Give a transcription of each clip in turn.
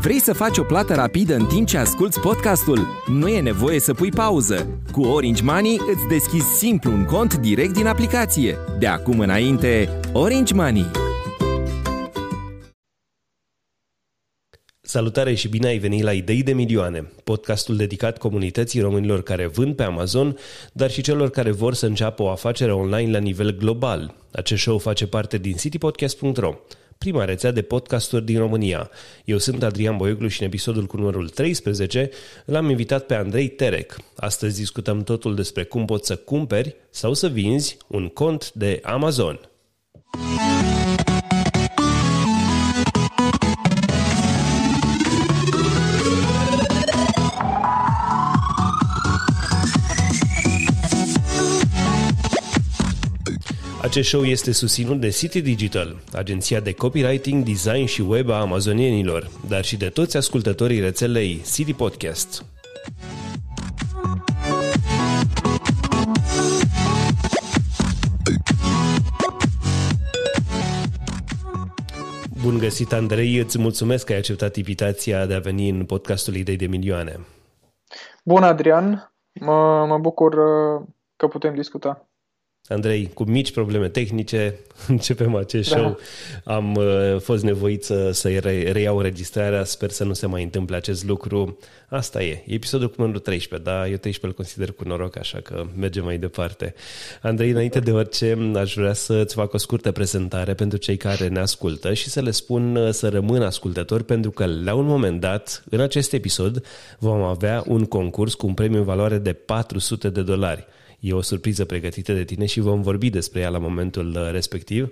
Vrei să faci o plată rapidă în timp ce asculti podcastul? Nu e nevoie să pui pauză. Cu Orange Money îți deschizi simplu un cont direct din aplicație. De acum înainte, Orange Money. Salutare și bine ai venit la Idei de Milioane, podcastul dedicat comunității românilor care vând pe Amazon, dar și celor care vor să înceapă o afacere online la nivel global. Acest show face parte din citypodcast.ro prima rețea de podcasturi din România. Eu sunt Adrian Boioglu și în episodul cu numărul 13 l-am invitat pe Andrei Terec. Astăzi discutăm totul despre cum poți să cumperi sau să vinzi un cont de Amazon. Acest show este susținut de City Digital, agenția de copywriting, design și web a amazonienilor, dar și de toți ascultătorii rețelei City Podcast. Bun găsit, Andrei, îți mulțumesc că ai acceptat invitația de a veni în podcastul Idei de Milioane. Bun, Adrian, mă, mă bucur uh, că putem discuta. Andrei, cu mici probleme tehnice, începem acest da. show. Am uh, fost nevoit să, să re, reiau registrarea, sper să nu se mai întâmple acest lucru. Asta e, e episodul cu numărul 13, dar eu 13 îl consider cu noroc, așa că mergem mai departe. Andrei, înainte de orice, aș vrea să-ți fac o scurtă prezentare pentru cei care ne ascultă și să le spun uh, să rămână ascultători, pentru că la un moment dat, în acest episod, vom avea un concurs cu un premiu în valoare de 400 de dolari. E o surpriză pregătită de tine și vom vorbi despre ea la momentul uh, respectiv.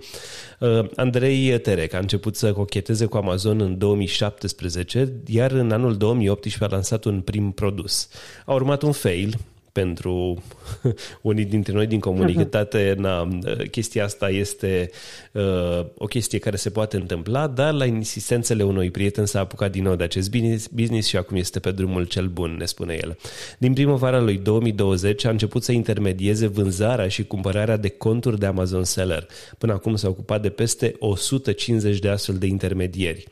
Uh, Andrei Terec a început să cocheteze cu Amazon în 2017, iar în anul 2018 a lansat un prim produs. A urmat un fail, pentru unii dintre noi din comunitate. Na, chestia asta este uh, o chestie care se poate întâmpla, dar la insistențele unui prieten s-a apucat din nou de acest business, business și acum este pe drumul cel bun, ne spune el. Din primăvara lui 2020 a început să intermedieze vânzarea și cumpărarea de conturi de Amazon Seller. Până acum s-a ocupat de peste 150 de astfel de intermedieri.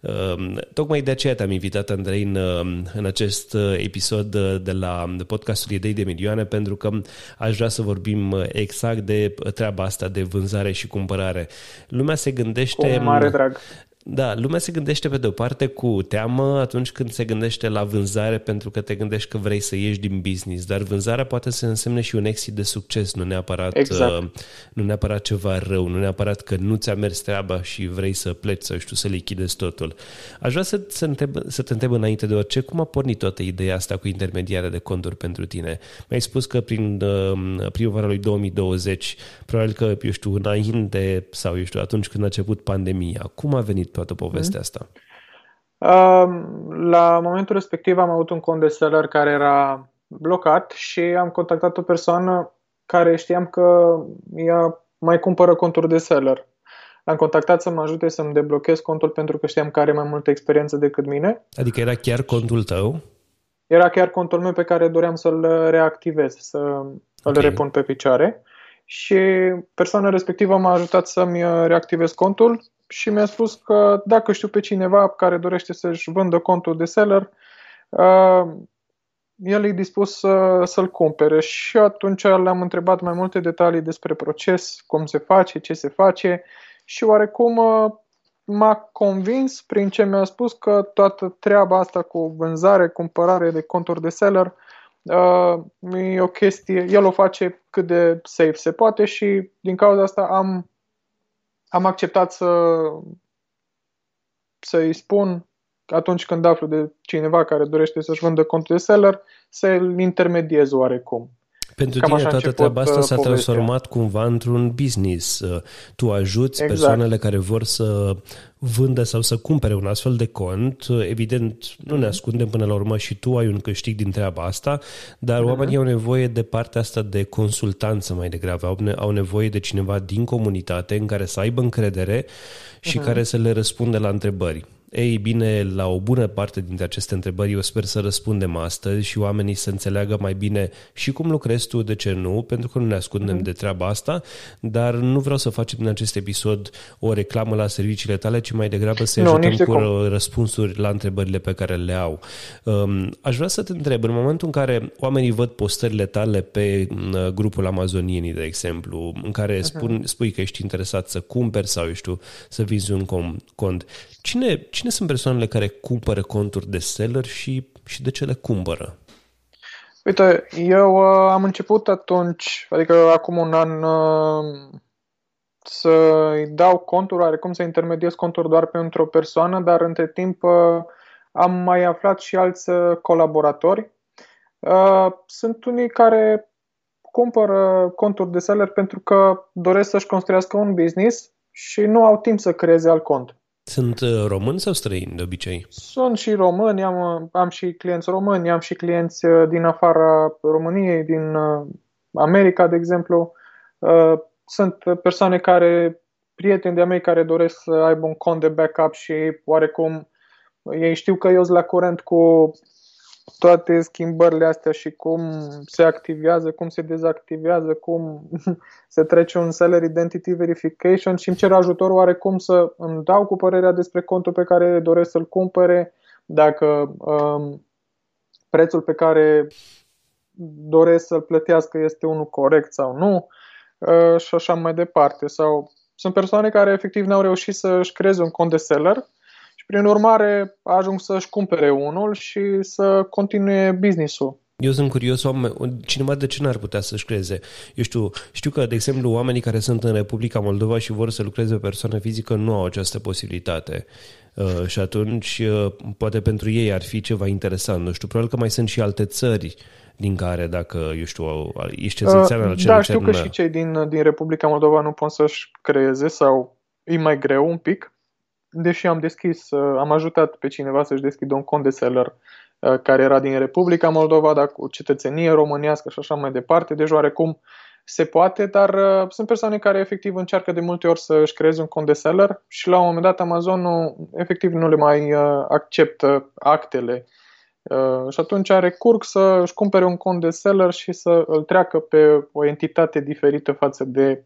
Ehm, tocmai de aceea te-am invitat, Andrei, în, ehm, în acest uh, episod uh, de la podcastul Idei de Milioane, pentru că aș vrea să vorbim uh, exact de treaba asta de vânzare și cumpărare. Lumea se gândește... Cu mare drag. Da, lumea se gândește pe de-o parte cu teamă atunci când se gândește la vânzare pentru că te gândești că vrei să ieși din business, dar vânzarea poate să însemne și un exit de succes, nu neapărat, exact. uh, nu neapărat ceva rău, nu neapărat că nu ți-a mers treaba și vrei să pleci sau știu să lichidezi totul. Aș vrea să, să, întreb, să te întreb înainte de orice, cum a pornit toată ideea asta cu intermediare de conturi pentru tine? Mi-ai spus că prin uh, primăvara lui 2020, probabil că, eu știu, înainte sau, eu știu, atunci când a început pandemia, cum a venit toată povestea asta? La momentul respectiv am avut un cont de seller care era blocat și am contactat o persoană care știam că ea mai cumpără conturi de seller. L-am contactat să mă ajute să-mi deblochez contul pentru că știam că are mai multă experiență decât mine. Adică era chiar contul tău? Era chiar contul meu pe care doream să-l reactivez, să okay. îl repun pe picioare. Și persoana respectivă m-a ajutat să-mi reactivez contul și mi-a spus că dacă știu pe cineva care dorește să-și vândă contul de seller, uh, el e dispus să, să-l cumpere. Și atunci le-am întrebat mai multe detalii despre proces, cum se face, ce se face. Și oarecum uh, m-a convins prin ce mi-a spus că toată treaba asta cu vânzare, cumpărare de conturi de seller uh, e o chestie, el o face cât de safe se poate și din cauza asta am am acceptat să să-i spun atunci când aflu de cineva care dorește să-și vândă contul de seller, să-l intermediez oarecum. Pentru Cam tine toată treaba asta uh, s-a povestea. transformat cumva într-un business. Uh, tu ajuți exact. persoanele care vor să vândă sau să cumpere un astfel de cont. Uh, evident, nu ne ascundem până la urmă și tu ai un câștig din treaba asta, dar uh-huh. oamenii au nevoie de partea asta de consultanță mai degrabă. Au, au nevoie de cineva din comunitate în care să aibă încredere și uh-huh. care să le răspunde la întrebări. Ei bine, la o bună parte dintre aceste întrebări eu sper să răspundem astăzi și oamenii să înțeleagă mai bine și cum lucrezi tu, de ce nu, pentru că nu ne ascundem mm-hmm. de treaba asta, dar nu vreau să facem din acest episod o reclamă la serviciile tale, ci mai degrabă să no, ajutăm cu cum. răspunsuri la întrebările pe care le au. Um, aș vrea să te întreb, în momentul în care oamenii văd postările tale pe uh, grupul amazonienii, de exemplu, în care mhm. spun, spui că ești interesat să cumperi sau, eu știu, să vizi un cont, cine, cine sunt persoanele care cumpără conturi de seller și, și de ce le cumpără? Uite, eu uh, am început atunci, adică acum un an, uh, să-i dau conturi, are cum să intermediez conturi doar pentru o persoană, dar între timp uh, am mai aflat și alți uh, colaboratori. Uh, sunt unii care cumpără conturi de seller pentru că doresc să-și construiască un business și nu au timp să creeze alt cont. Sunt uh, români sau străini de obicei? Sunt și români, am, am și clienți români, am și clienți uh, din afara României, din uh, America, de exemplu. Sunt persoane care, prieteni de-a mei care doresc să aibă un cont de backup și oarecum ei știu că eu sunt la curent cu toate schimbările astea și cum se activează, cum se dezactivează, cum se trece un seller identity verification și îmi cer ajutor oarecum să îmi dau cu părerea despre contul pe care doresc să-l cumpere, dacă um, prețul pe care doresc să-l plătească este unul corect sau nu uh, și așa mai departe. Sau sunt persoane care efectiv n-au reușit să-și creeze un cont de seller prin urmare, ajung să-și cumpere unul și să continue business-ul. Eu sunt curios, cineva de ce n-ar putea să-și creeze? Eu știu, știu că, de exemplu, oamenii care sunt în Republica Moldova și vor să lucreze pe persoană fizică nu au această posibilitate. Uh, și atunci, uh, poate pentru ei ar fi ceva interesant. Nu știu, probabil că mai sunt și alte țări din care, dacă, eu știu, ești cetățean uh, Da, știu că și cei din, din Republica Moldova nu pot să-și creeze sau e mai greu un pic deși am deschis, uh, am ajutat pe cineva să-și deschidă un cont de seller uh, care era din Republica Moldova, dar cu cetățenie românească și așa mai departe, deci oarecum se poate, dar uh, sunt persoane care efectiv încearcă de multe ori să-și creeze un cont de seller și la un moment dat Amazon efectiv nu le mai acceptă actele. Și atunci recurg să își cumpere un cont de seller și să îl treacă pe o entitate diferită față de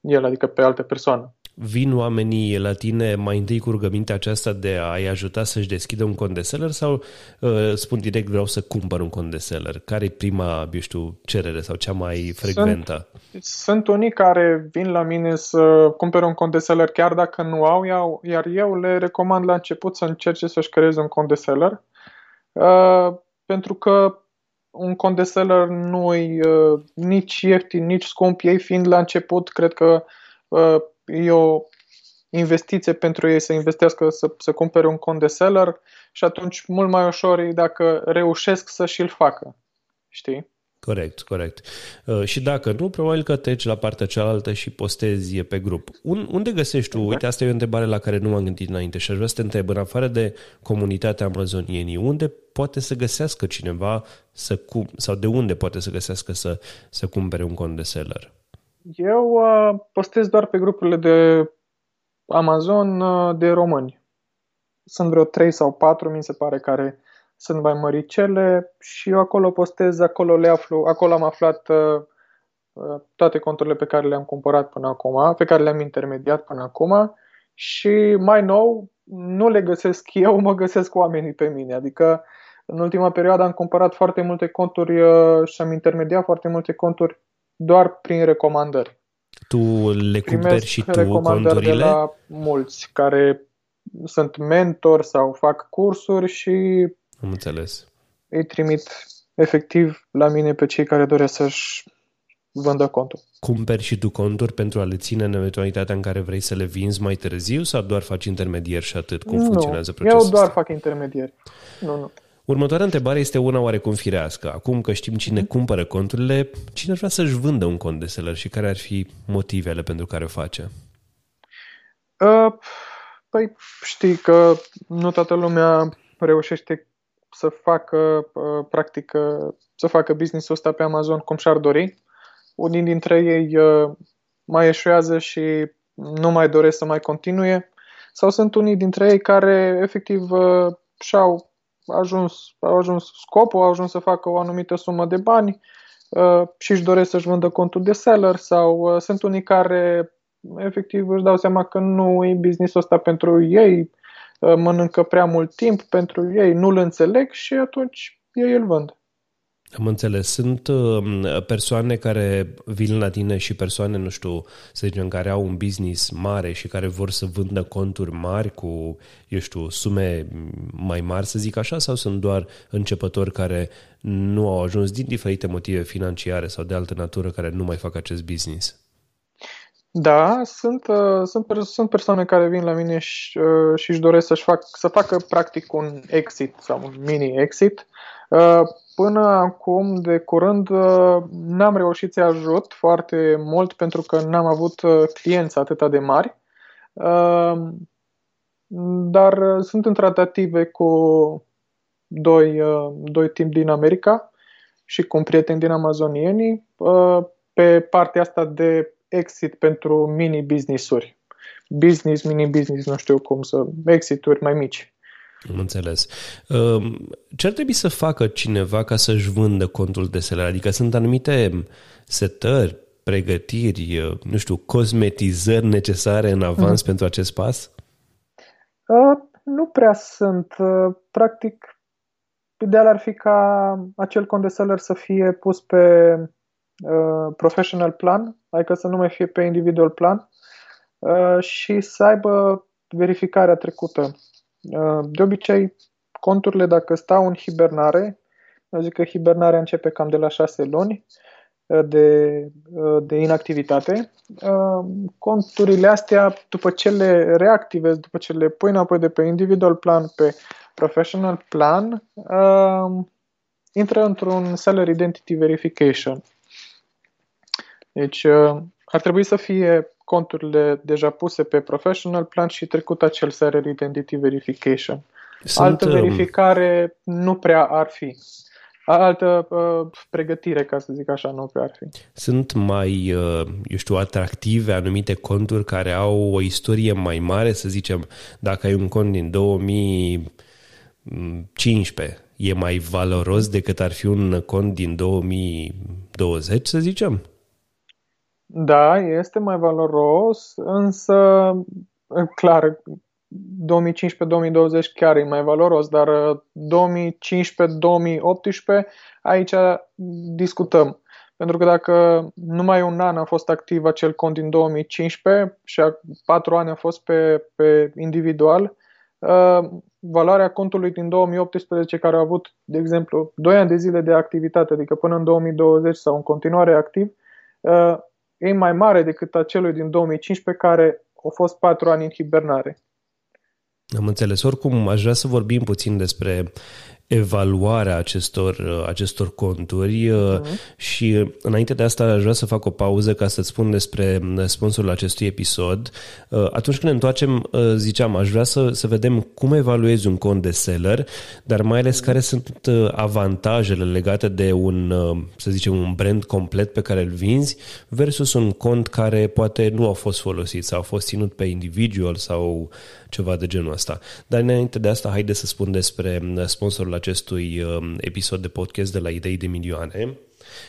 el, adică pe altă persoană vin oamenii la tine mai întâi cu rugămintea aceasta de a-i ajuta să-și deschidă un cont de seller sau uh, spun direct vreau să cumpăr un cont de seller? Care e prima, eu știu, cerere sau cea mai frecventă? Sunt, sunt unii care vin la mine să cumpere un cont de seller chiar dacă nu au, iau, iar eu le recomand la început să încerce să-și creeze un cont de seller uh, pentru că un cont de seller nu e uh, nici ieftin, nici scump. Ei fiind la început, cred că uh, e o investiție pentru ei să investească, să, să cumpere un cont de seller și atunci mult mai ușor e dacă reușesc să și-l facă. Știi? Corect, corect. Uh, și dacă nu, probabil că treci la partea cealaltă și postezi pe grup. Un, unde găsești tu? Exact. Uite, asta e o întrebare la care nu m-am gândit înainte și aș vrea să te întreb, în afară de comunitatea amazonienii, unde poate să găsească cineva să cum, sau de unde poate să găsească să, să cumpere un cont de seller? Eu uh, postez doar pe grupurile de Amazon uh, de români. Sunt vreo 3 sau 4, mi se pare, care sunt mai măricele și eu acolo postez, acolo le aflu, acolo am aflat uh, uh, toate conturile pe care le-am cumpărat până acum, pe care le-am intermediat până acum și mai nou nu le găsesc eu, mă găsesc oamenii pe mine. Adică în ultima perioadă am cumpărat foarte multe conturi uh, și am intermediat foarte multe conturi doar prin recomandări. Tu le cumperi și tu recomandări conturile? de la mulți care sunt mentori sau fac cursuri și am înțeles. îi trimit efectiv la mine pe cei care doresc să-și vândă contul. Cumperi și tu conturi pentru a le ține în eventualitatea în care vrei să le vinzi mai târziu sau doar faci intermedieri și atât? Cum nu, funcționează procesul eu doar ăsta? fac intermedieri. Nu, nu. Următoarea întrebare este una oarecum firească. Acum că știm cine mm-hmm. cumpără conturile, cine ar vrea să-și vândă un cont de seller și care ar fi motivele pentru care o face? Uh, păi știi că nu toată lumea reușește să facă, uh, practic, uh, să facă business-ul ăsta pe Amazon cum și-ar dori. Unii dintre ei uh, mai eșuează și nu mai doresc să mai continue sau sunt unii dintre ei care efectiv uh, și-au ajuns, au ajuns scopul, au ajuns să facă o anumită sumă de bani uh, și își doresc să-și vândă contul de seller sau uh, sunt unii care efectiv își dau seama că nu e businessul ăsta pentru ei, mănâncă prea mult timp pentru ei, nu-l înțeleg și atunci ei îl vând. Am înțeles. Sunt uh, persoane care vin la tine și persoane, nu știu, să zicem, care au un business mare și care vor să vândă conturi mari cu, eu știu, sume mai mari, să zic așa, sau sunt doar începători care nu au ajuns din diferite motive financiare sau de altă natură care nu mai fac acest business? Da, sunt, uh, sunt, sunt persoane care vin la mine și, uh, și își doresc să-și fac, să facă practic un exit sau un mini-exit. Uh, Până acum, de curând, uh, n-am reușit să ajut foarte mult pentru că n-am avut uh, clienți atât de mari. Uh, dar sunt în tratative cu doi, doi timp din America și cu un prieten din amazonienii pe partea asta de exit pentru mini-business-uri. Business, mini-business, nu știu cum să... exit-uri mai mici. Am înțeles. Ehm, ce ar trebui să facă cineva ca să-și vândă contul de seller? Adică sunt anumite setări, pregătiri, nu știu, cosmetizări necesare în avans mm. pentru acest pas? Uh, nu prea sunt. Uh, practic, ideal ar fi ca acel cont de seller să fie pus pe uh, professional plan, adică să nu mai fie pe individual plan uh, și să aibă verificarea trecută Uh, de obicei, conturile, dacă stau în hibernare, eu zic că hibernarea începe cam de la 6 luni uh, de, uh, de inactivitate. Conturile astea, după ce le reactivezi, după ce le pui înapoi de pe individual plan pe professional plan, intră într-un seller identity verification. Deci ar trebui să fie conturile deja puse pe professional plan și trecut acel seller identity verification. Sunt, Altă um, verificare nu prea ar fi. Altă uh, pregătire, ca să zic așa, nu prea ar fi. Sunt mai, uh, eu știu, atractive anumite conturi care au o istorie mai mare, să zicem, dacă ai un cont din 2015, e mai valoros decât ar fi un cont din 2020, să zicem? Da, este mai valoros, însă, clar, 2015-2020 chiar e mai valoros, dar 2015-2018 aici discutăm. Pentru că dacă numai un an a fost activ acel cont din 2015 și a patru ani a fost pe, pe individual, uh, valoarea contului din 2018 care a avut, de exemplu, 2 ani de zile de activitate, adică până în 2020 sau în continuare activ, uh, e mai mare decât acelui din 2015 care au fost patru ani în hibernare. Am înțeles. Oricum, aș vrea să vorbim puțin despre evaluarea acestor, uh, acestor conturi uh-huh. și înainte de asta aș vrea să fac o pauză ca să-ți spun despre uh, sponsorul acestui episod. Uh, atunci când ne întoarcem, ziceam, aș vrea să, să vedem cum evaluezi un cont de seller, dar mai ales care sunt avantajele legate de un, să zicem, un brand complet pe care îl vinzi versus un cont care poate nu a fost folosit sau a fost ținut pe individual sau ceva de genul ăsta. Dar înainte de asta, haide să spun despre sponsorul acestui um, episod de podcast de la Idei de Milioane.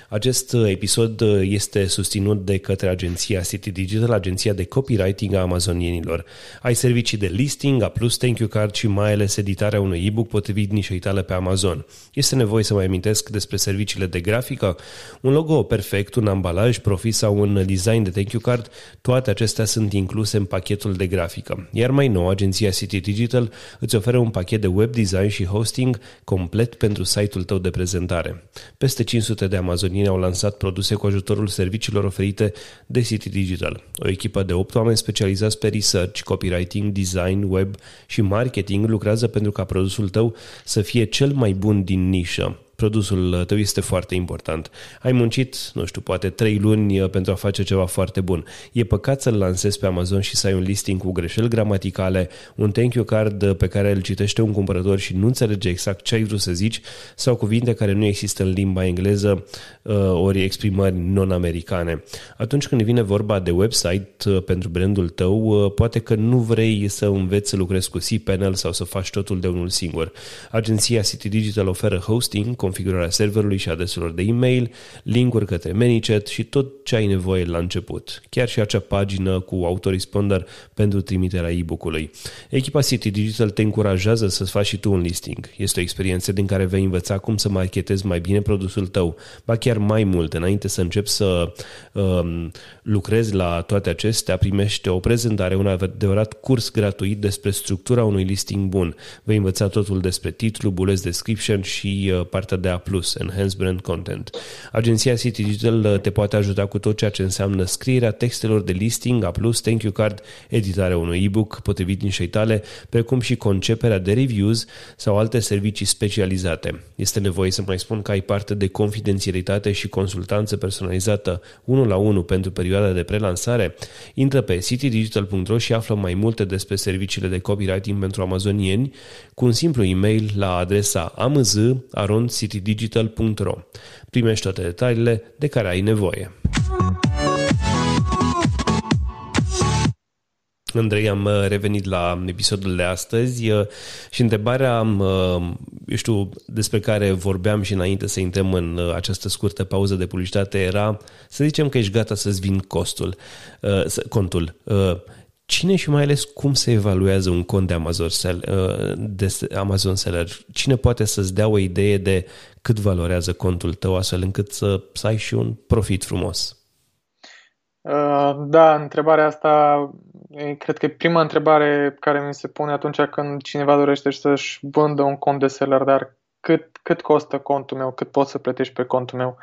Acest uh, episod uh, este susținut de către agenția City Digital, agenția de copywriting a amazonienilor. Ai servicii de listing, A plus thank you card și mai ales editarea unui e-book potrivit nișei tale pe Amazon. Este nevoie să mai amintesc despre serviciile de grafică, un logo perfect, un ambalaj, profit sau un design de thank you card, toate acestea sunt incluse în pachetul de grafică. Iar mai nou, agenția City Digital îți oferă un pachet de web design și hosting complet pentru site-ul tău de prezentare. Peste 500 de amazonieni au lansat produse cu ajutorul serviciilor oferite de City Digital. O echipă de 8 oameni specializați pe research, copywriting, design, web și marketing lucrează pentru ca produsul tău să fie cel mai bun din nișă produsul tău este foarte important. Ai muncit, nu știu, poate trei luni pentru a face ceva foarte bun. E păcat să-l lansezi pe Amazon și să ai un listing cu greșeli gramaticale, un thank you card pe care îl citește un cumpărător și nu înțelege exact ce ai vrut să zici sau cuvinte care nu există în limba engleză ori exprimări non-americane. Atunci când vine vorba de website pentru brandul tău, poate că nu vrei să înveți să lucrezi cu cPanel sau să faci totul de unul singur. Agenția City Digital oferă hosting, configurarea serverului și adreselor de e-mail, linkuri către ManyChat și tot ce ai nevoie la început. Chiar și acea pagină cu autoresponder pentru trimiterea e-book-ului. Echipa City Digital te încurajează să-ți faci și tu un listing. Este o experiență din care vei învăța cum să marketezi mai bine produsul tău, ba chiar mai mult. Înainte să începi să um, lucrezi la toate acestea, primește o prezentare, un adevărat curs gratuit despre structura unui listing bun. Vei învăța totul despre titlu, bullets description și uh, partea de A+, Enhanced Brand Content. Agenția City Digital uh, te poate ajuta cu tot ceea ce înseamnă scrierea textelor de listing, A+, thank you card, editarea unui e-book potrivit nișei tale, precum și conceperea de reviews sau alte servicii specializate. Este nevoie să mai spun că ai parte de confidențialitate și consultanță personalizată 1 la 1 pentru perioada de prelansare? Intră pe citydigital.ro și află mai multe despre serviciile de copywriting pentru amazonieni cu un simplu e-mail la adresa amz.citydigital.ro. Primești toate detaliile de care ai nevoie. Andrei, am uh, revenit la episodul de astăzi uh, și întrebarea, uh, eu știu, despre care vorbeam și înainte să intrăm în această scurtă pauză de publicitate era să zicem că ești gata să-ți vin costul, contul. Cine și mai ales cum se evaluează un cont de Amazon, de Amazon Seller? Cine poate să-ți dea o idee de cât valorează contul tău astfel încât să, să ai și un profit frumos? Da, întrebarea asta cred că e prima întrebare care mi se pune atunci când cineva dorește să-și vândă un cont de seller, dar cât, cât costă contul meu, cât poți să plătești pe contul meu.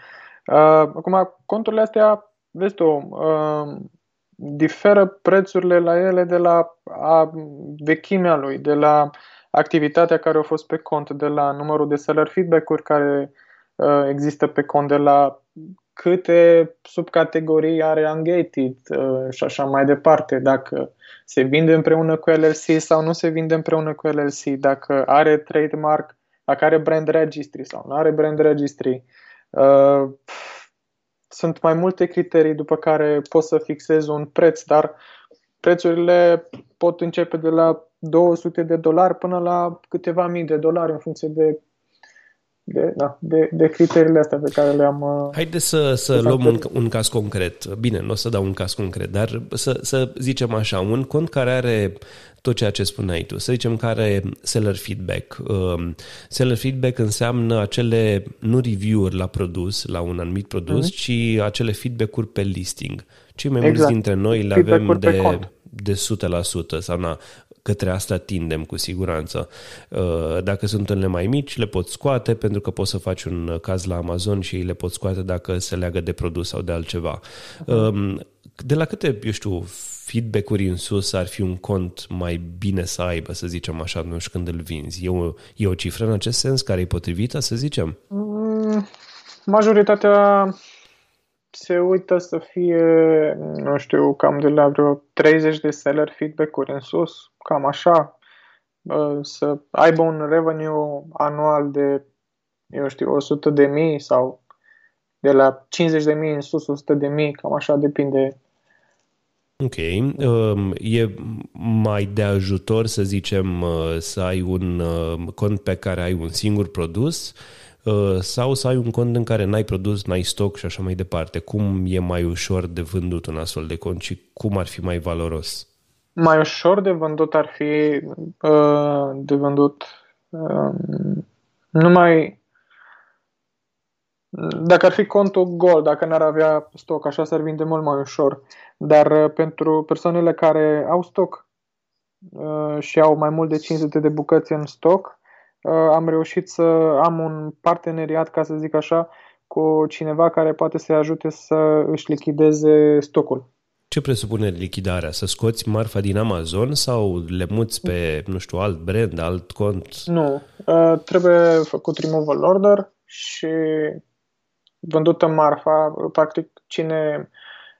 Acum, conturile astea, vezi tu, diferă prețurile la ele de la a, vechimea lui, de la activitatea care a fost pe cont, de la numărul de seller feedback-uri care uh, există pe cont, de la câte subcategorii are Ungated uh, și așa mai departe, dacă se vinde împreună cu LLC sau nu se vinde împreună cu LLC, dacă are trademark, dacă are brand registry sau nu are brand registry. Uh, sunt mai multe criterii după care poți să fixezi un preț, dar prețurile pot începe de la 200 de dolari până la câteva mii de dolari în funcție de de, da, de, de criteriile astea pe care le-am... Uh, Haideți să, să luăm un, un caz concret. Bine, nu o să dau un caz concret, dar să, să zicem așa, un cont care are tot ceea ce spuneai tu. Să zicem că are seller feedback. Um, seller feedback înseamnă acele, nu review-uri la produs, la un anumit produs, mm-hmm. ci acele feedback-uri pe listing. Cei mai exact. mulți dintre noi le avem de, de 100% sau na, către asta tindem cu siguranță. Uh, dacă sunt unele mai mici, le poți scoate pentru că poți să faci un caz la Amazon și le poți scoate dacă se leagă de produs sau de altceva. Um, de la câte, eu știu, feedback-uri în sus ar fi un cont mai bine să aibă, să zicem așa, nu știu când îl vinzi? E o, e o cifră în acest sens care e potrivită, să zicem? Mm, majoritatea se uită să fie, nu știu, cam de la vreo 30 de seller feedback-uri în sus, cam așa, să aibă un revenue anual de, eu știu, 100 de mii sau de la 50 de mii în sus 100 de mii, cam așa depinde. Ok. Um, e mai de ajutor, să zicem, uh, să ai un uh, cont pe care ai un singur produs Uh, sau să ai un cont în care n-ai produs, n-ai stoc și așa mai departe. Cum e mai ușor de vândut un astfel de cont și cum ar fi mai valoros? Mai ușor de vândut ar fi uh, de vândut uh, numai dacă ar fi contul gol, dacă n-ar avea stoc, așa s-ar vinde mult mai ușor. Dar uh, pentru persoanele care au stoc uh, și au mai mult de 500 de bucăți în stoc, Uh, am reușit să am un parteneriat, ca să zic așa, cu cineva care poate să-i ajute să își lichideze stocul. Ce presupune lichidarea? Să scoți marfa din Amazon sau le muți pe, nu știu, alt brand, alt cont? Nu. Uh, trebuie făcut removal order și vândută marfa, practic cine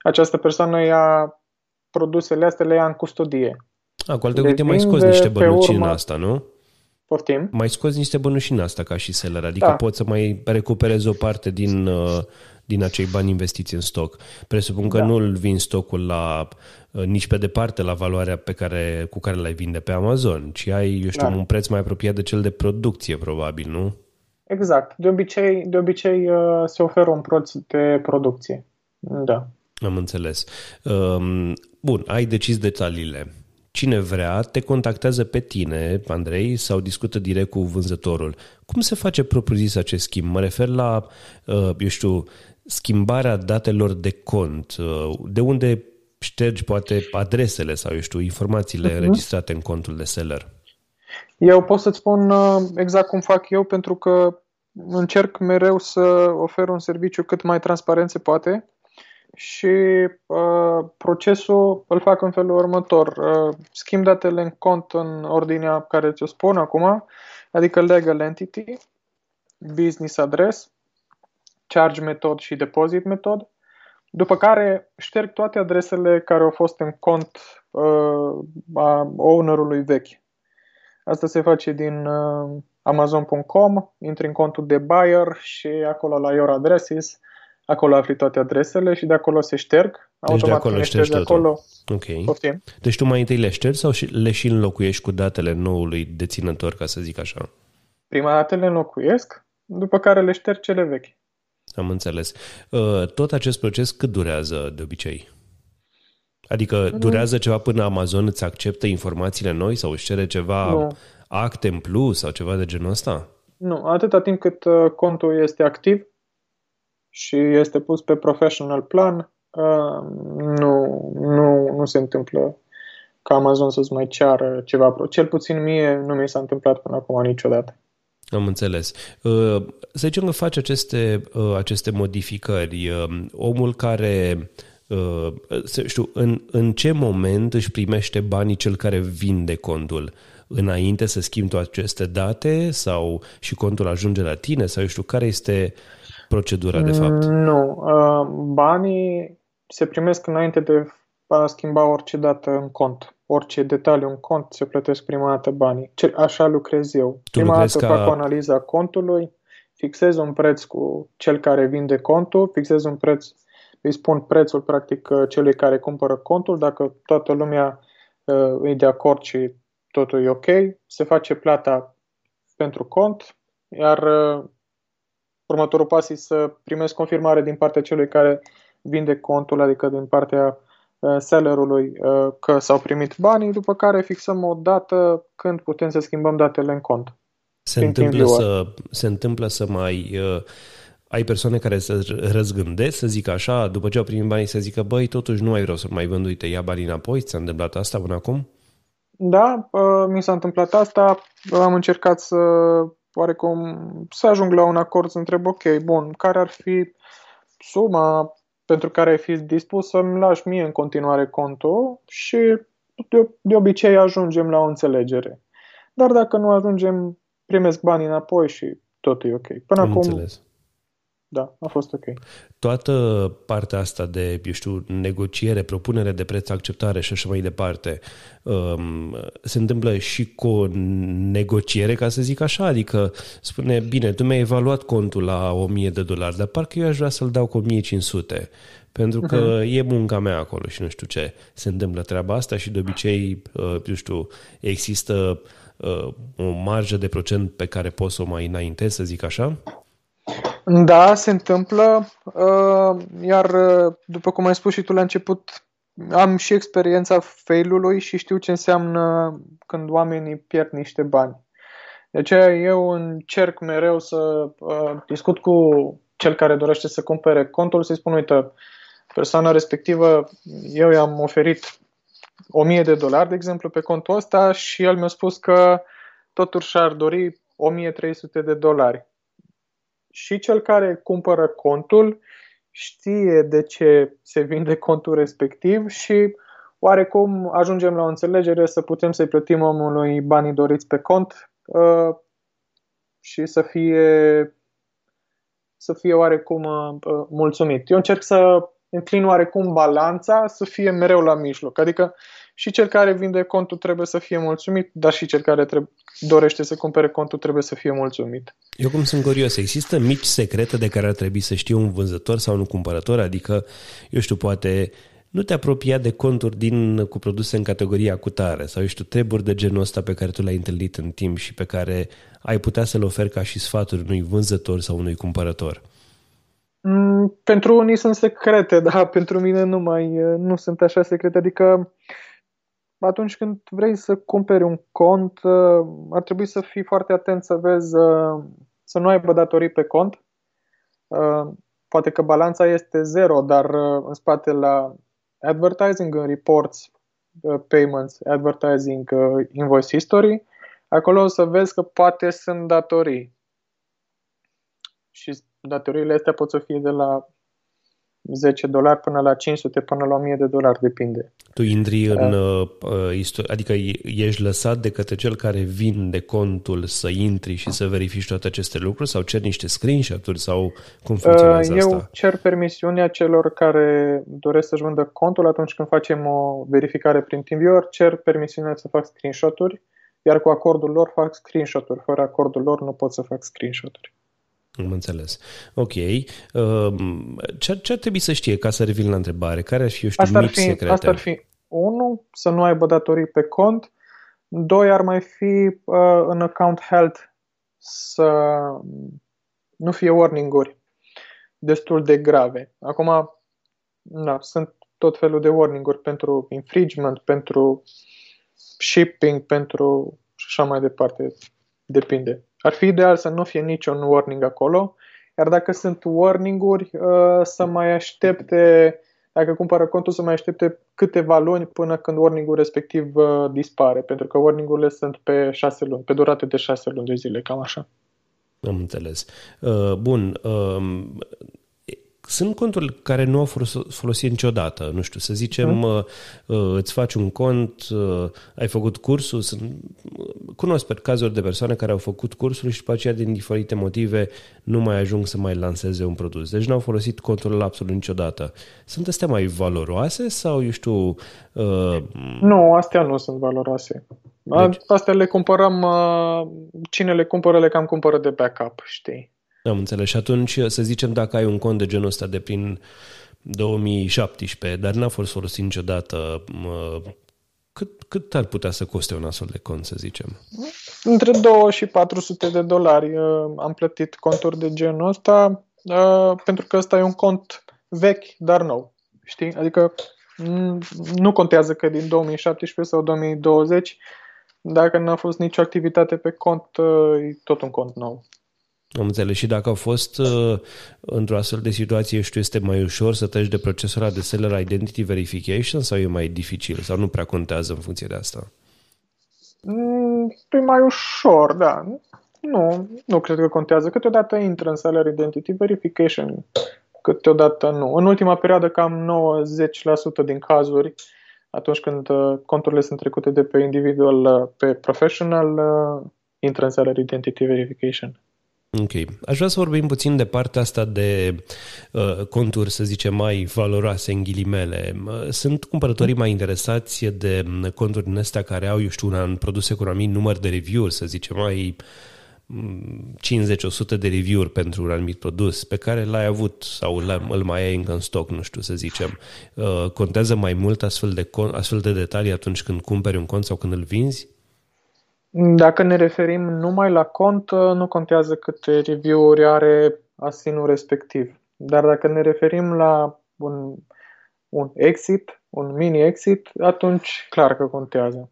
această persoană ia produsele astea, le ia în custodie. A, cu alte cuvinte, mai scoți niște bănuți urmă... în asta, nu? Poftim? Mai scoți niște bănuși în asta ca și seller, adică da. poți să mai recuperezi o parte din, uh, din acei bani investiți în stoc. Presupun că da. nu-l vin stocul la uh, nici pe departe la valoarea pe care, cu care l-ai vinde pe Amazon, ci ai, eu știu, da. un preț mai apropiat de cel de producție, probabil, nu? Exact. De obicei, de obicei uh, se oferă un preț de producție. Da. Am înțeles. Um, bun, ai decis detaliile. Cine vrea, te contactează pe tine, Andrei, sau discută direct cu vânzătorul. Cum se face propriu-zis acest schimb? Mă refer la, uh, eu știu, schimbarea datelor de cont. Uh, de unde ștergi, poate, adresele sau, eu știu, informațiile uh-huh. înregistrate în contul de seller? Eu pot să-ți spun exact cum fac eu, pentru că încerc mereu să ofer un serviciu cât mai transparent se poate și uh, procesul îl fac în felul următor. Uh, schimb datele în cont în ordinea care ți-o spun acum, adică legal entity, business address, charge method și deposit method, după care șterg toate adresele care au fost în cont uh, a ownerului vechi. Asta se face din uh, amazon.com, intri în contul de buyer și acolo la your addresses acolo afli toate adresele și de acolo se șterg. Deci Automat de acolo ștergi de acolo. Ok. Poftim. Deci tu mai întâi le ștergi sau le și înlocuiești cu datele noului deținător, ca să zic așa? Prima dată le înlocuiesc, după care le șterg cele vechi. Am înțeles. Uh, tot acest proces cât durează de obicei? Adică mm. durează ceva până Amazon îți acceptă informațiile noi sau își cere ceva nu. acte în plus sau ceva de genul ăsta? Nu, atâta timp cât uh, contul este activ, și este pus pe professional plan, uh, nu, nu, nu se întâmplă ca Amazon să-ți mai ceară ceva. Cel puțin mie nu mi s-a întâmplat până acum niciodată. Am înțeles. Uh, să zicem că faci aceste, uh, aceste modificări. Omul care, știu, în, în ce moment își primește banii cel care vinde contul? Înainte să schimbi toate aceste date sau și contul ajunge la tine? Sau eu știu, care este uh, procedura, de fapt? Mm, nu. Uh, banii se primesc înainte de a schimba orice dată în cont. Orice detaliu în cont se plătesc prima dată banii. Așa lucrez eu. Tu prima dată ca... fac o analiză a contului, fixez un preț cu cel care vinde contul, fixez un preț, îi spun prețul practic uh, celui care cumpără contul, dacă toată lumea uh, e de acord și totul e ok, se face plata pentru cont, iar următorul pas e să primesc confirmare din partea celui care vinde contul, adică din partea uh, sellerului uh, că s-au primit banii, după care fixăm o dată când putem să schimbăm datele în cont. Se, întâmplă să, se întâmplă să mai uh, ai persoane care să răzgândesc, să zic așa, după ce au primit banii, să zică, băi, totuși nu mai vreau să mai vând, uite, ia banii înapoi, ți-a întâmplat asta până acum? Da, uh, mi s-a întâmplat asta, am încercat să oarecum să ajung la un acord, să întreb, ok, bun, care ar fi suma pentru care ai fi dispus să-mi lași mie în continuare contul și de, de obicei ajungem la o înțelegere. Dar dacă nu ajungem, primesc banii înapoi și tot e ok. Până Am acum, înțeles. Da, a fost ok. Toată partea asta de, eu știu, negociere, propunere de preț, acceptare și așa mai departe, um, se întâmplă și cu o negociere, ca să zic așa, adică spune, bine, tu mi-ai evaluat contul la 1000 de dolari, dar parcă eu aș vrea să-l dau cu 1500, pentru că uh-huh. e munca mea acolo și nu știu ce. Se întâmplă treaba asta și de obicei, uh, eu știu, există uh, o marjă de procent pe care poți să o mai înaintezi, să zic așa? Da, se întâmplă, uh, iar uh, după cum ai spus și tu la început, am și experiența failului și știu ce înseamnă când oamenii pierd niște bani. De aceea eu încerc mereu să uh, discut cu cel care dorește să cumpere contul, să-i spun, uite, persoana respectivă, eu i-am oferit 1000 de dolari, de exemplu, pe contul ăsta și el mi-a spus că totuși ar dori 1300 de dolari și cel care cumpără contul știe de ce se vinde contul respectiv și oarecum ajungem la o înțelegere să putem să-i plătim omului banii doriți pe cont uh, și să fie să fie oarecum uh, mulțumit. Eu încerc să înclin oarecum balanța să fie mereu la mijloc. Adică și cel care vinde contul trebuie să fie mulțumit, dar și cel care trebuie, dorește să cumpere contul trebuie să fie mulțumit. Eu cum sunt curios, există mici secrete de care ar trebui să știe un vânzător sau un cumpărător? Adică, eu știu, poate nu te apropia de conturi din, cu produse în categoria cutare sau, eu știu, treburi de genul ăsta pe care tu le-ai întâlnit în timp și pe care ai putea să le oferi ca și sfaturi unui vânzător sau unui cumpărător. Mm, pentru unii sunt secrete, dar pentru mine nu mai nu sunt așa secrete. Adică atunci când vrei să cumperi un cont, uh, ar trebui să fii foarte atent să vezi uh, să nu aibă datorii pe cont. Uh, poate că balanța este zero, dar în spate la advertising, în reports, payments, advertising, invoice history, acolo o să vezi că poate sunt datorii. Și datoriile astea pot să fie de la 10 dolari până la 500 până la 1000 de dolari, depinde. Tu intri în, uh, uh adică ești lăsat de către cel care vinde contul să intri și să verifici toate aceste lucruri sau cer niște screenshot-uri sau cum funcționează uh, asta? Eu cer permisiunea celor care doresc să-și vândă contul atunci când facem o verificare prin TeamViewer, cer permisiunea să fac screenshot-uri, iar cu acordul lor fac screenshot-uri. Fără acordul lor nu pot să fac screenshot-uri. Am înțeles. Ok. Um, ce, ce ar trebui să știe ca să revin la întrebare? Care ar fi, eu știu, asta mici fi, secrete? Asta ar fi, unu, să nu aibă datorii pe cont. Doi, ar mai fi uh, în account health să nu fie warning-uri destul de grave. Acum, da, sunt tot felul de warning-uri pentru infringement, pentru shipping, pentru și așa mai departe. Depinde. Ar fi ideal să nu fie niciun warning acolo, iar dacă sunt warning-uri, uh, să mai aștepte, dacă cumpără contul, să mai aștepte câteva luni până când warning-ul respectiv uh, dispare, pentru că warning-urile sunt pe șase luni, pe durate de șase luni de zile, cam așa. Am înțeles. Uh, bun. Um, sunt conturi care nu au folosit niciodată. Nu știu, să zicem, mm. îți faci un cont, uh, ai făcut cursul. Sunt, cunosc pe cazuri de persoane care au făcut cursul și după aceea, din diferite motive, nu mai ajung să mai lanseze un produs. Deci nu au folosit contul absolut niciodată. Sunt astea mai valoroase sau, eu știu... Uh... Nu, astea nu sunt valoroase. Deci... Astea le cumpărăm, cine le cumpără, le cam cumpără de backup, știi? Am înțeles. Și atunci, să zicem, dacă ai un cont de genul ăsta de prin 2017, dar n-a fost folosit niciodată, cât, cât ar putea să coste un astfel de cont, să zicem? Între 2 și 400 de dolari am plătit conturi de genul ăsta, pentru că ăsta e un cont vechi, dar nou. Știi? Adică nu contează că din 2017 sau 2020, dacă n-a fost nicio activitate pe cont, e tot un cont nou. Am înțeles. Și dacă au fost uh, într-o astfel de situație, știu, este mai ușor să treci de procesul ăla de seller identity verification sau e mai dificil? Sau nu prea contează în funcție de asta? Mm, e mai ușor, da. Nu, nu cred că contează. Câteodată intră în seller identity verification, câteodată nu. În ultima perioadă, cam 90% din cazuri, atunci când uh, conturile sunt trecute de pe individual uh, pe professional, uh, intră în seller identity verification. Ok. Aș vrea să vorbim puțin de partea asta de uh, conturi, să zicem, mai valoroase în ghilimele. Uh, sunt cumpărătorii mai interesați de mm, conturi din astea care au, eu știu, un produse cu un anumit număr de review-uri, să zicem, mai 50-100 mm, de review-uri pentru un anumit produs pe care l-ai avut sau îl mai ai încă în stoc, nu știu să zicem. Uh, contează mai mult astfel de, astfel de detalii atunci când cumperi un cont sau când îl vinzi? Dacă ne referim numai la cont, nu contează câte review-uri are asinul respectiv. Dar dacă ne referim la un, un exit, un mini-exit, atunci clar că contează.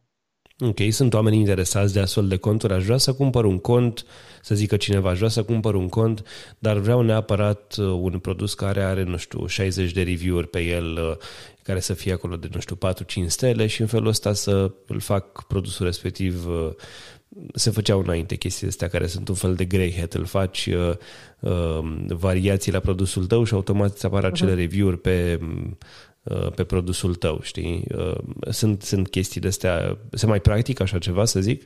Ok, sunt oameni interesați de astfel de conturi. Aș vrea să cumpăr un cont, să zică cineva, aș vrea să cumpăr un cont, dar vreau neapărat uh, un produs care are, nu știu, 60 de review-uri pe el, uh, care să fie acolo de, nu știu, 4-5 stele și în felul ăsta să îl fac produsul respectiv uh, se făceau înainte chestii astea care sunt un fel de grey hat, îl faci uh, uh, variații la produsul tău și automat îți apar acele uh-huh. review-uri pe Uh, pe produsul tău, știi? Uh, sunt, sunt chestii de astea, se mai practică așa ceva, să zic?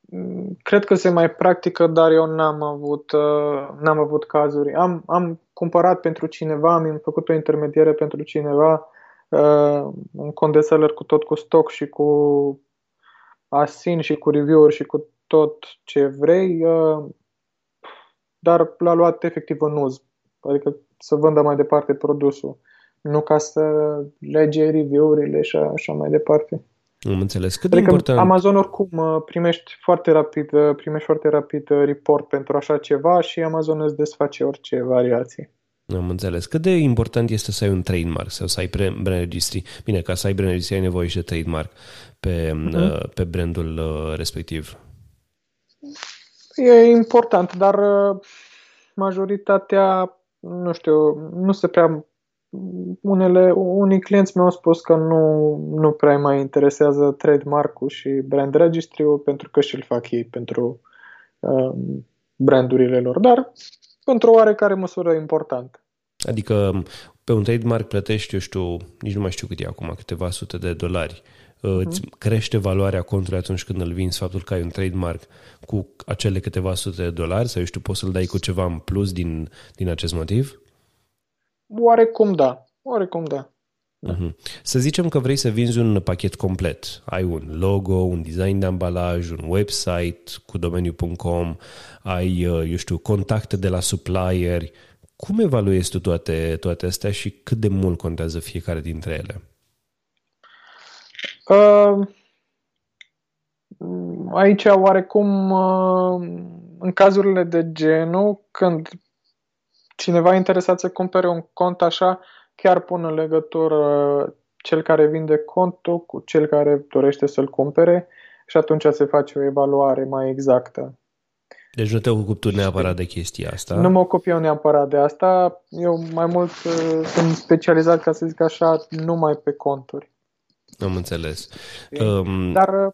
Mm, cred că se mai practică, dar eu n-am avut, uh, n-am avut cazuri. Am, am cumpărat pentru cineva, am făcut o intermediere pentru cineva, uh, un condensator cu tot cu stoc și cu asin și cu review-uri și cu tot ce vrei, uh, dar l-a luat efectiv în uz. Adică să vândă mai departe produsul, nu ca să lege review-urile și așa mai departe. Am înțeles. Cât de adică important... Amazon oricum uh, primești foarte rapid, uh, primești foarte rapid uh, report pentru așa ceva și Amazon îți desface orice variație. Am înțeles. Cât de important este să ai un trademark sau să ai brand registry? Bine, ca să ai brand registry ai nevoie și de trademark pe, uh-huh. pe brandul respectiv. E important, dar majoritatea, nu știu, nu se prea unele, unii clienți mi-au spus că nu, nu prea mai interesează trademark-ul și brand registry-ul pentru că și-l fac ei pentru uh, brandurile lor, dar într-o oarecare măsură important. Adică pe un trademark plătești, eu știu, nici nu mai știu cât e acum, câteva sute de dolari. Uh-huh. Îți crește valoarea contului atunci când îl vinzi faptul că ai un trademark cu acele câteva sute de dolari sau, eu știu, poți să-l dai cu ceva în plus din, din acest motiv? Oarecum da. Oarecum da. Uh-huh. Să zicem că vrei să vinzi un pachet complet. Ai un logo, un design de ambalaj, un website cu domeniu.com, ai, uh, eu știu, contacte de la supplieri. Cum evaluezi tu toate, toate astea și cât de mult contează fiecare dintre ele? Uh, aici, oarecum, uh, în cazurile de genul, când cineva interesat să cumpere un cont așa, chiar pun în legătură cel care vinde contul cu cel care dorește să-l cumpere și atunci se face o evaluare mai exactă. Deci nu te ocupi tu neapărat de chestia asta? Nu mă ocup eu neapărat de asta. Eu mai mult uh, sunt specializat, ca să zic așa, numai pe conturi. Am înțeles. Um... Dar uh,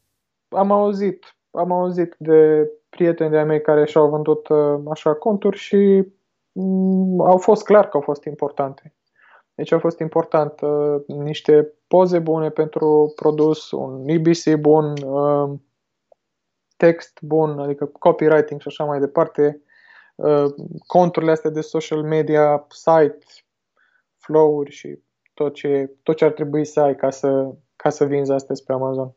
am auzit, am auzit de prieteni de-ai mei care și-au vândut uh, așa conturi și Mm, au fost clar că au fost importante. Deci au fost important uh, niște poze bune pentru produs, un IBC bun, uh, text bun, adică copywriting și așa mai departe, uh, conturile astea de social media, site, flow-uri și tot ce, tot ce ar trebui să ai ca să, ca să vinzi astăzi pe Amazon.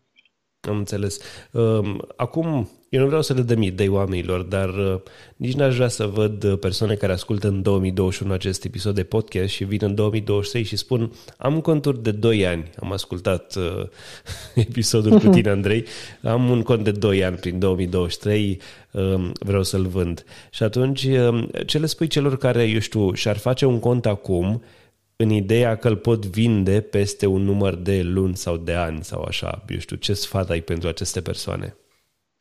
Am înțeles. Um, acum, eu nu vreau să le dăm idei oamenilor, dar uh, nici n-aș vrea să văd uh, persoane care ascultă în 2021 acest episod de podcast și vin în 2023 și spun am conturi de 2 ani. Am ascultat uh, episodul cu tine, Andrei. Am un cont de 2 ani prin 2023, uh, vreau să-l vând. Și atunci, uh, ce le spui celor care, eu știu, și-ar face un cont acum în ideea că îl pot vinde peste un număr de luni sau de ani sau așa. Eu știu, ce sfat ai pentru aceste persoane?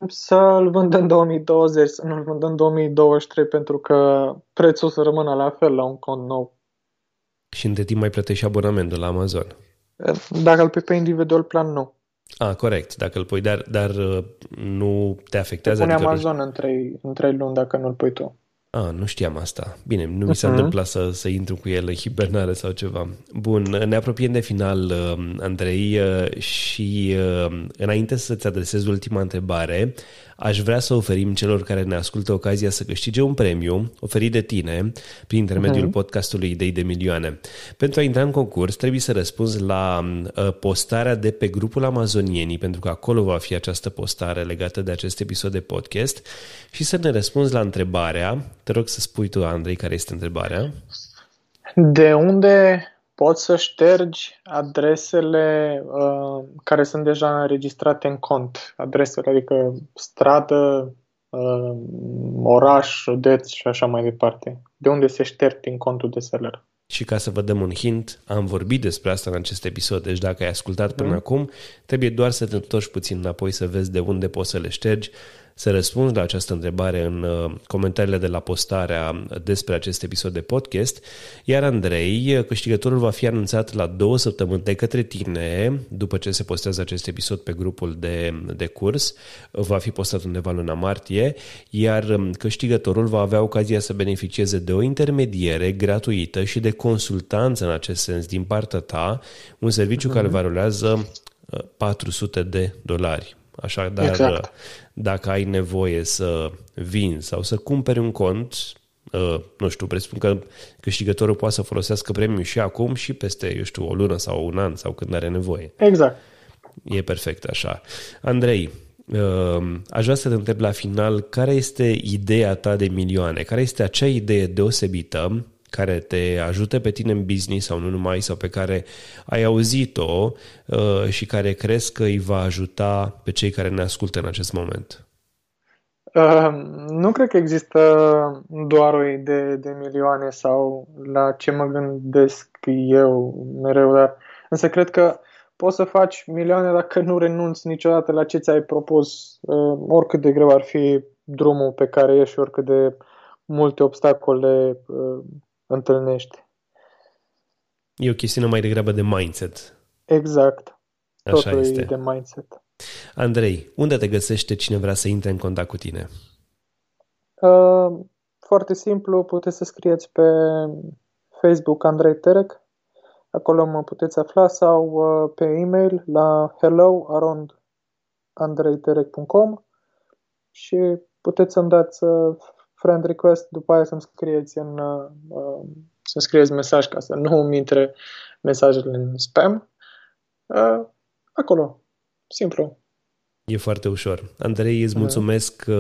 Să-l vând în 2020, să nu-l vând în 2023 pentru că prețul să rămână la fel la un cont nou. Și între timp mai plătești abonamentul la Amazon. Dacă îl pui pe individual plan, nu. Ah, corect, dacă îl pui, dar, dar uh, nu te afectează? Te pune adică Amazon în 3, în 3 luni dacă nu îl pui tu. Ah, nu știam asta. Bine, nu mi s-a uh-huh. întâmplat să, să intru cu el în hibernare sau ceva. Bun, ne apropiem de final, uh, Andrei, uh, și uh, înainte să-ți adresez ultima întrebare, aș vrea să oferim celor care ne ascultă ocazia să câștige un premiu oferit de tine prin intermediul uh-huh. podcastului Idei de Milioane. Pentru a intra în concurs, trebuie să răspunzi la uh, postarea de pe grupul Amazonienii, pentru că acolo va fi această postare legată de acest episod de podcast și să ne răspunzi la întrebarea, te rog să spui tu, Andrei, care este întrebarea. De unde poți să ștergi adresele uh, care sunt deja înregistrate în cont. Adresele, adică stradă, uh, oraș, județ și așa mai departe. De unde se șterg din contul de seller. Și ca să vă dăm un hint, am vorbit despre asta în acest episod, deci dacă ai ascultat până mm. acum, trebuie doar să te întorci puțin înapoi să vezi de unde poți să le ștergi să răspunzi la această întrebare în uh, comentariile de la postarea despre acest episod de podcast, iar Andrei, câștigătorul va fi anunțat la două săptămâni de către tine, după ce se postează acest episod pe grupul de, de curs, va fi postat undeva în luna martie, iar um, câștigătorul va avea ocazia să beneficieze de o intermediere gratuită și de consultanță în acest sens din partea ta, un serviciu uh-huh. care mhm. valorează 400 uh, de dolari Așadar, exact. Dacă ai nevoie să vinzi sau să cumperi un cont, uh, nu știu, presupun că câștigătorul poate să folosească premiul și acum și peste, eu știu, o lună sau un an sau când are nevoie. Exact. E perfect așa. Andrei, uh, aș vrea să te întreb la final care este ideea ta de milioane? Care este acea idee deosebită care te ajute pe tine în business sau nu numai, sau pe care ai auzit-o uh, și care crezi că îi va ajuta pe cei care ne ascultă în acest moment? Uh, nu cred că există doar o idee de milioane sau la ce mă gândesc eu mereu, dar însă cred că poți să faci milioane dacă nu renunți niciodată la ce ți-ai propus, uh, oricât de greu ar fi drumul pe care ești, oricât de multe obstacole uh, întâlnești. E o chestiune mai degrabă de mindset. Exact. Așa Totul este. e de mindset. Andrei, unde te găsește cine vrea să intre în contact cu tine? Uh, foarte simplu, puteți să scrieți pe Facebook Andrei Terec. Acolo mă puteți afla sau uh, pe e-mail la hello și puteți să-mi dați uh, friend request, după aia să-mi scrieți în uh, să scrieți mesaj ca să nu îmi intre mesajele în spam. Uh, acolo. Simplu. E foarte ușor. Andrei, îți mulțumesc uh,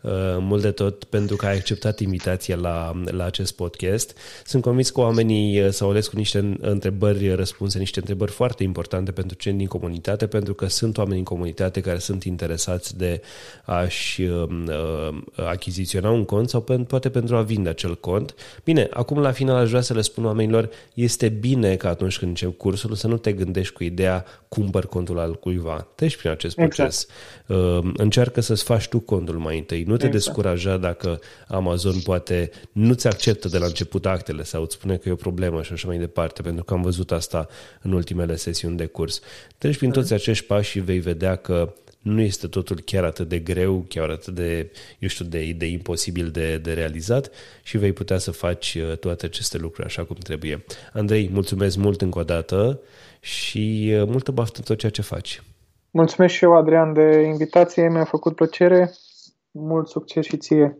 uh, mult de tot pentru că ai acceptat invitația la, la acest podcast. Sunt convins că oamenii uh, s-au ales cu niște întrebări răspunse, niște întrebări foarte importante pentru cei din comunitate, pentru că sunt oameni în comunitate care sunt interesați de a-și uh, uh, achiziționa un cont sau pen, poate pentru a vinde acel cont. Bine, acum la final aș vrea să le spun oamenilor, este bine că atunci când încep cursul să nu te gândești cu ideea cumpăr contul al cuiva. Treci prin acest proces. Exact. Uh, încearcă să-ți faci tu contul mai întâi. Nu te exact. descuraja dacă Amazon poate nu-ți acceptă de la început actele sau îți spune că e o problemă și așa mai departe, pentru că am văzut asta în ultimele sesiuni de curs. Treci prin toți acești pași și vei vedea că nu este totul chiar atât de greu, chiar atât de, eu știu, de, de imposibil de, de realizat și vei putea să faci uh, toate aceste lucruri așa cum trebuie. Andrei, mulțumesc mult încă o dată și uh, multă baftă în tot ceea ce faci. Mulțumesc și eu, Adrian, de invitație. Mi-a făcut plăcere. Mult succes și ție!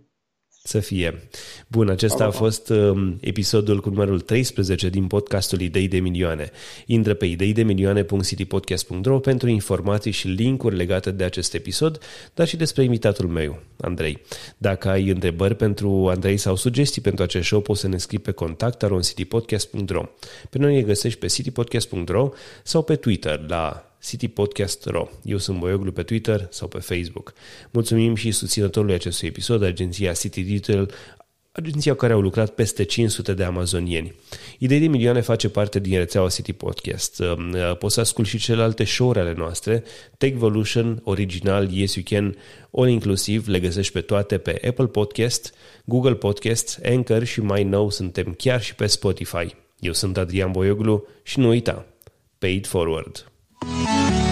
Să fie. Bun, acesta a fost um, episodul cu numărul 13 din podcastul Idei de Milioane. Intră pe ideidemilioane.citypodcast.ro pentru informații și linkuri legate de acest episod, dar și despre invitatul meu, Andrei. Dacă ai întrebări pentru Andrei sau sugestii pentru acest show, poți să ne scrii pe contact citypodcast.ro. Pe noi ne găsești pe citypodcast.ro sau pe Twitter la City Podcast Ro. Eu sunt Boioglu pe Twitter sau pe Facebook. Mulțumim și susținătorului acestui episod, agenția City Detail, agenția cu care au lucrat peste 500 de amazonieni. Idei de milioane face parte din rețeaua City Podcast. Um, uh, poți să asculti și celelalte show-uri ale noastre, Techvolution, Original, Yes You Can, All Inclusiv, le găsești pe toate pe Apple Podcast, Google Podcast, Anchor și mai nou suntem chiar și pe Spotify. Eu sunt Adrian Boioglu și nu uita, pay Thank you.